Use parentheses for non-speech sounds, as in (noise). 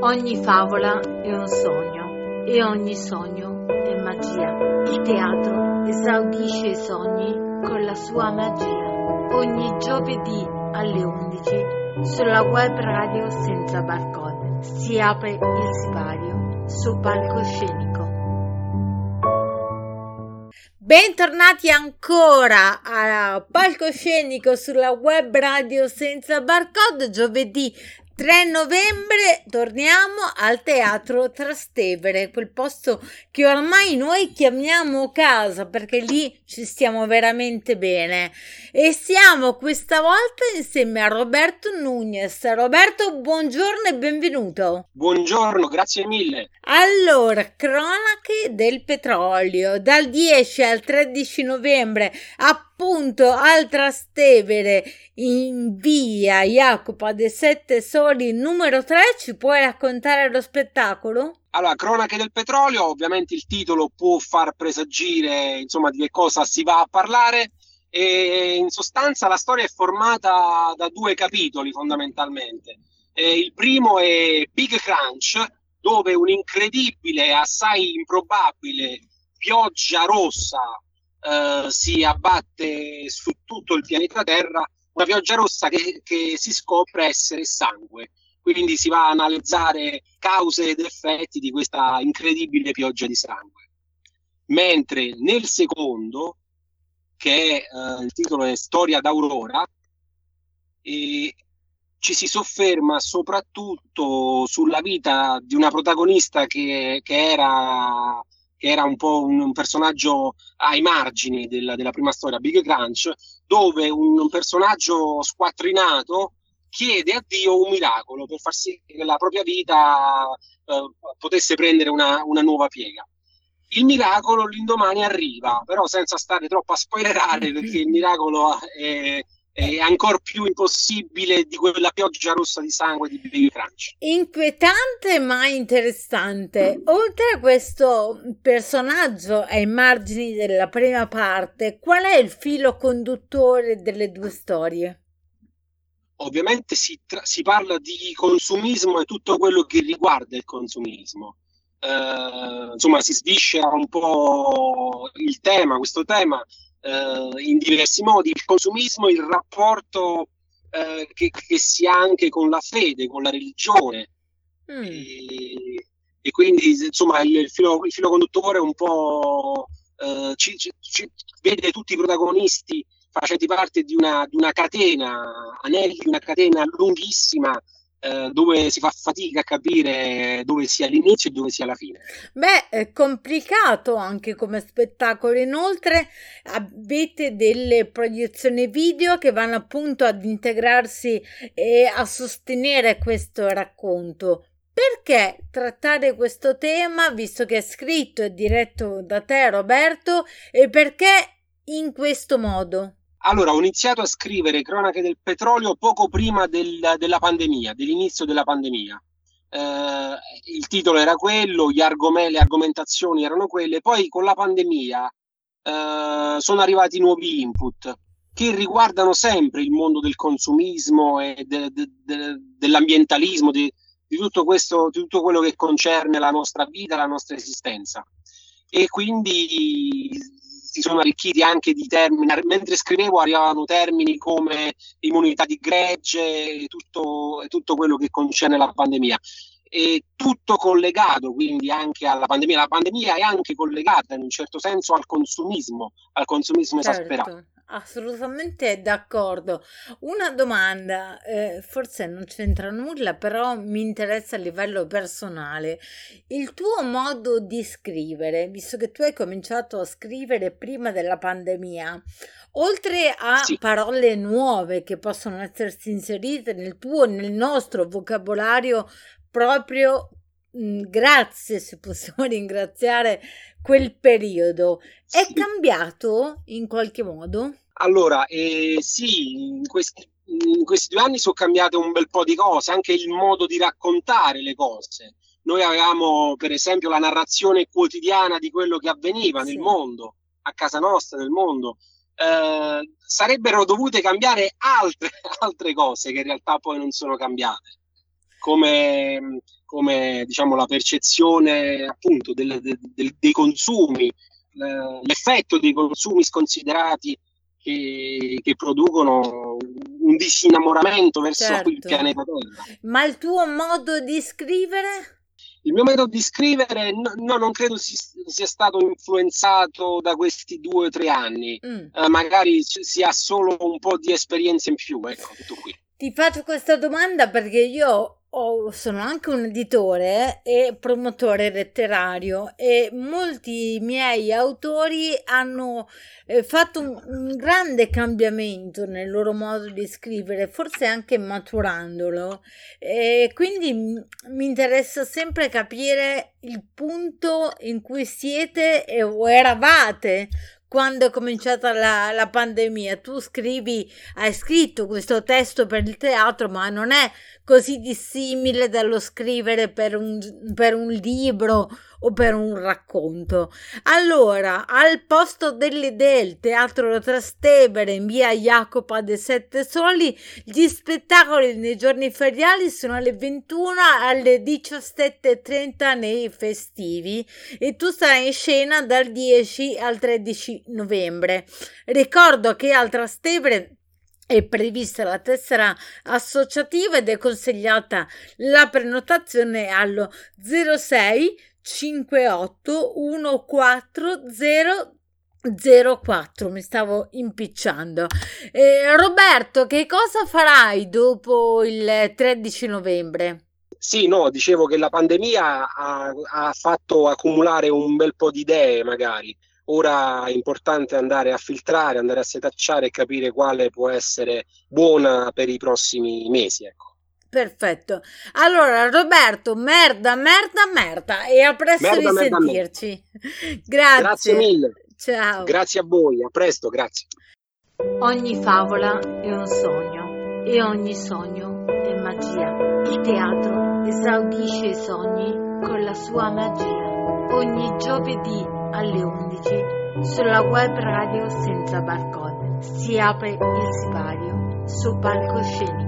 Ogni favola è un sogno e ogni sogno è magia. Il teatro esaudisce i sogni con la sua magia. Ogni giovedì alle 11 sulla web radio senza barcode si apre il sipario su palcoscenico. Bentornati ancora a palcoscenico sulla web radio senza barcode giovedì 3 novembre torniamo al teatro Trastevere, quel posto che ormai noi chiamiamo casa perché lì ci stiamo veramente bene. E siamo questa volta insieme a Roberto Nunez. Roberto, buongiorno e benvenuto. Buongiorno, grazie mille. Allora, cronache del petrolio dal 10 al 13 novembre appunto al Trastevere in via Jacopo dei Sette Soli numero 3 ci puoi raccontare lo spettacolo? Allora, cronache del petrolio, ovviamente il titolo può far presagire insomma di che cosa si va a parlare e in sostanza la storia è formata da due capitoli fondamentalmente. Eh, il primo è Big Crunch, dove un'incredibile, assai improbabile pioggia rossa eh, si abbatte su tutto il pianeta Terra, una pioggia rossa che, che si scopre essere sangue. Quindi si va a analizzare cause ed effetti di questa incredibile pioggia di sangue. Mentre nel secondo, che è, uh, il titolo è Storia d'Aurora, e ci si sofferma soprattutto sulla vita di una protagonista che, che era era un po' un, un personaggio ai margini della, della, prima storia, Big Crunch, dove un, un, personaggio squattrinato chiede a Dio un miracolo per far sì che la propria vita eh, potesse prendere una, una nuova piega. Il miracolo l'indomani arriva, però senza stare troppo a spoilerare (laughs) perché il miracolo è, è ancora più impossibile di quella pioggia rossa di sangue di Baby Crunch. Inquietante ma interessante. Oltre a questo personaggio ai margini della prima parte, qual è il filo conduttore delle due storie? Ovviamente si, tra- si parla di consumismo e tutto quello che riguarda il consumismo. Uh, insomma, si sviscera un po' il tema, questo tema eh, in diversi modi, il consumismo, il rapporto eh, che, che, si ha anche con la fede, con la religione. Mm. E, e, quindi insomma il, il, filo, il, filo, conduttore un po' eh, ci, ci, ci, vede tutti i protagonisti facenti parte di una, di una catena, anelli di una catena lunghissima eh, dove si fa fatica a capire dove sia l'inizio e dove sia la fine. Beh, è complicato anche come spettacolo. Inoltre avete delle proiezioni video che vanno appunto ad integrarsi e a sostenere questo racconto. Perché trattare questo tema, visto che è scritto e diretto da te, Roberto, e perché in questo modo? Allora, ho iniziato a scrivere Cronache del petrolio poco prima del, della pandemia, dell'inizio della pandemia. Eh, il titolo era quello, gli argom- le argomentazioni erano quelle, poi con la pandemia eh, sono arrivati nuovi input che riguardano sempre il mondo del consumismo e de- de- de- dell'ambientalismo, di, tutto questo, di tutto quello che concerne la nostra vita, la nostra esistenza. E quindi si sono arricchiti anche di termini, mentre scrivevo arrivavano termini come immunità di gregge e tutto, tutto quello che concerne la pandemia. E tutto collegato quindi anche alla pandemia. La pandemia è anche collegata in un certo senso al consumismo, al consumismo certo. esasperato. Assolutamente d'accordo. Una domanda, eh, forse non c'entra nulla, però mi interessa a livello personale. Il tuo modo di scrivere, visto che tu hai cominciato a scrivere prima della pandemia, oltre a sì. parole nuove che possono essersi inserite nel tuo, nel nostro vocabolario proprio grazie se possiamo (laughs) ringraziare quel periodo è sì. cambiato in qualche modo? Allora, eh, sì, in questi, in questi, due anni sono cambiate un bel po' di cose, anche il modo di raccontare le cose. Noi avevamo, per esempio, la narrazione quotidiana di quello che avveniva sì. nel mondo, a casa nostra, nel mondo. Eh, sarebbero dovute cambiare altre, (laughs) altre cose che in realtà poi non sono cambiate. Come, come diciamo, la percezione appunto del, del, dei consumi, l'effetto dei consumi sconsiderati che, che producono un disinnamoramento verso certo. il pianeta Terra. Ma il tuo modo di scrivere? Il mio metodo di scrivere no, no non credo si, sia stato influenzato da questi due o tre anni, mm. eh, magari sia solo un po' di esperienza in più, ecco, tutto qui. Ti faccio questa domanda perché io ho, sono anche un editore e promotore letterario e molti miei autori hanno eh, fatto un, un, grande cambiamento nel loro modo di scrivere, forse anche maturandolo. E quindi mi interessa sempre capire il punto in cui siete e, o eravate quando è cominciata la, la, pandemia. Tu scrivi, hai scritto questo testo per il teatro, ma non è così dissimile dallo scrivere per un, per un libro o per un racconto. Allora, al posto delle il teatro Trastevere in via Jacopa dei Sette Soli, gli spettacoli nei giorni feriali sono alle 21 alle 17.30 nei festivi e tu sarai in scena dal 10 al 13 novembre. Ricordo che al Trastevere è prevista la tessera associativa ed è consigliata la prenotazione allo 06 58 140 04 mi stavo impicciando eh, Roberto che cosa farai dopo il 13 novembre? Sì, no, dicevo che la pandemia ha, ha fatto accumulare un bel po' di idee magari Ora è importante andare a filtrare, andare a setacciare e capire quale può essere buona per i prossimi mesi. Ecco. Perfetto. Allora, Roberto, merda, merda, merda. E a presto merda, di merda, sentirci. Merda. (laughs) Grazie. Grazie mille. Ciao. Grazie a voi. A presto, grazie. Ogni favola è un sogno e ogni sogno è magia. Il teatro esaudisce i sogni con la sua magia. Ogni giovedì alle 11 sulla web radio senza barcode. Si apre il sipario sul palcoscenico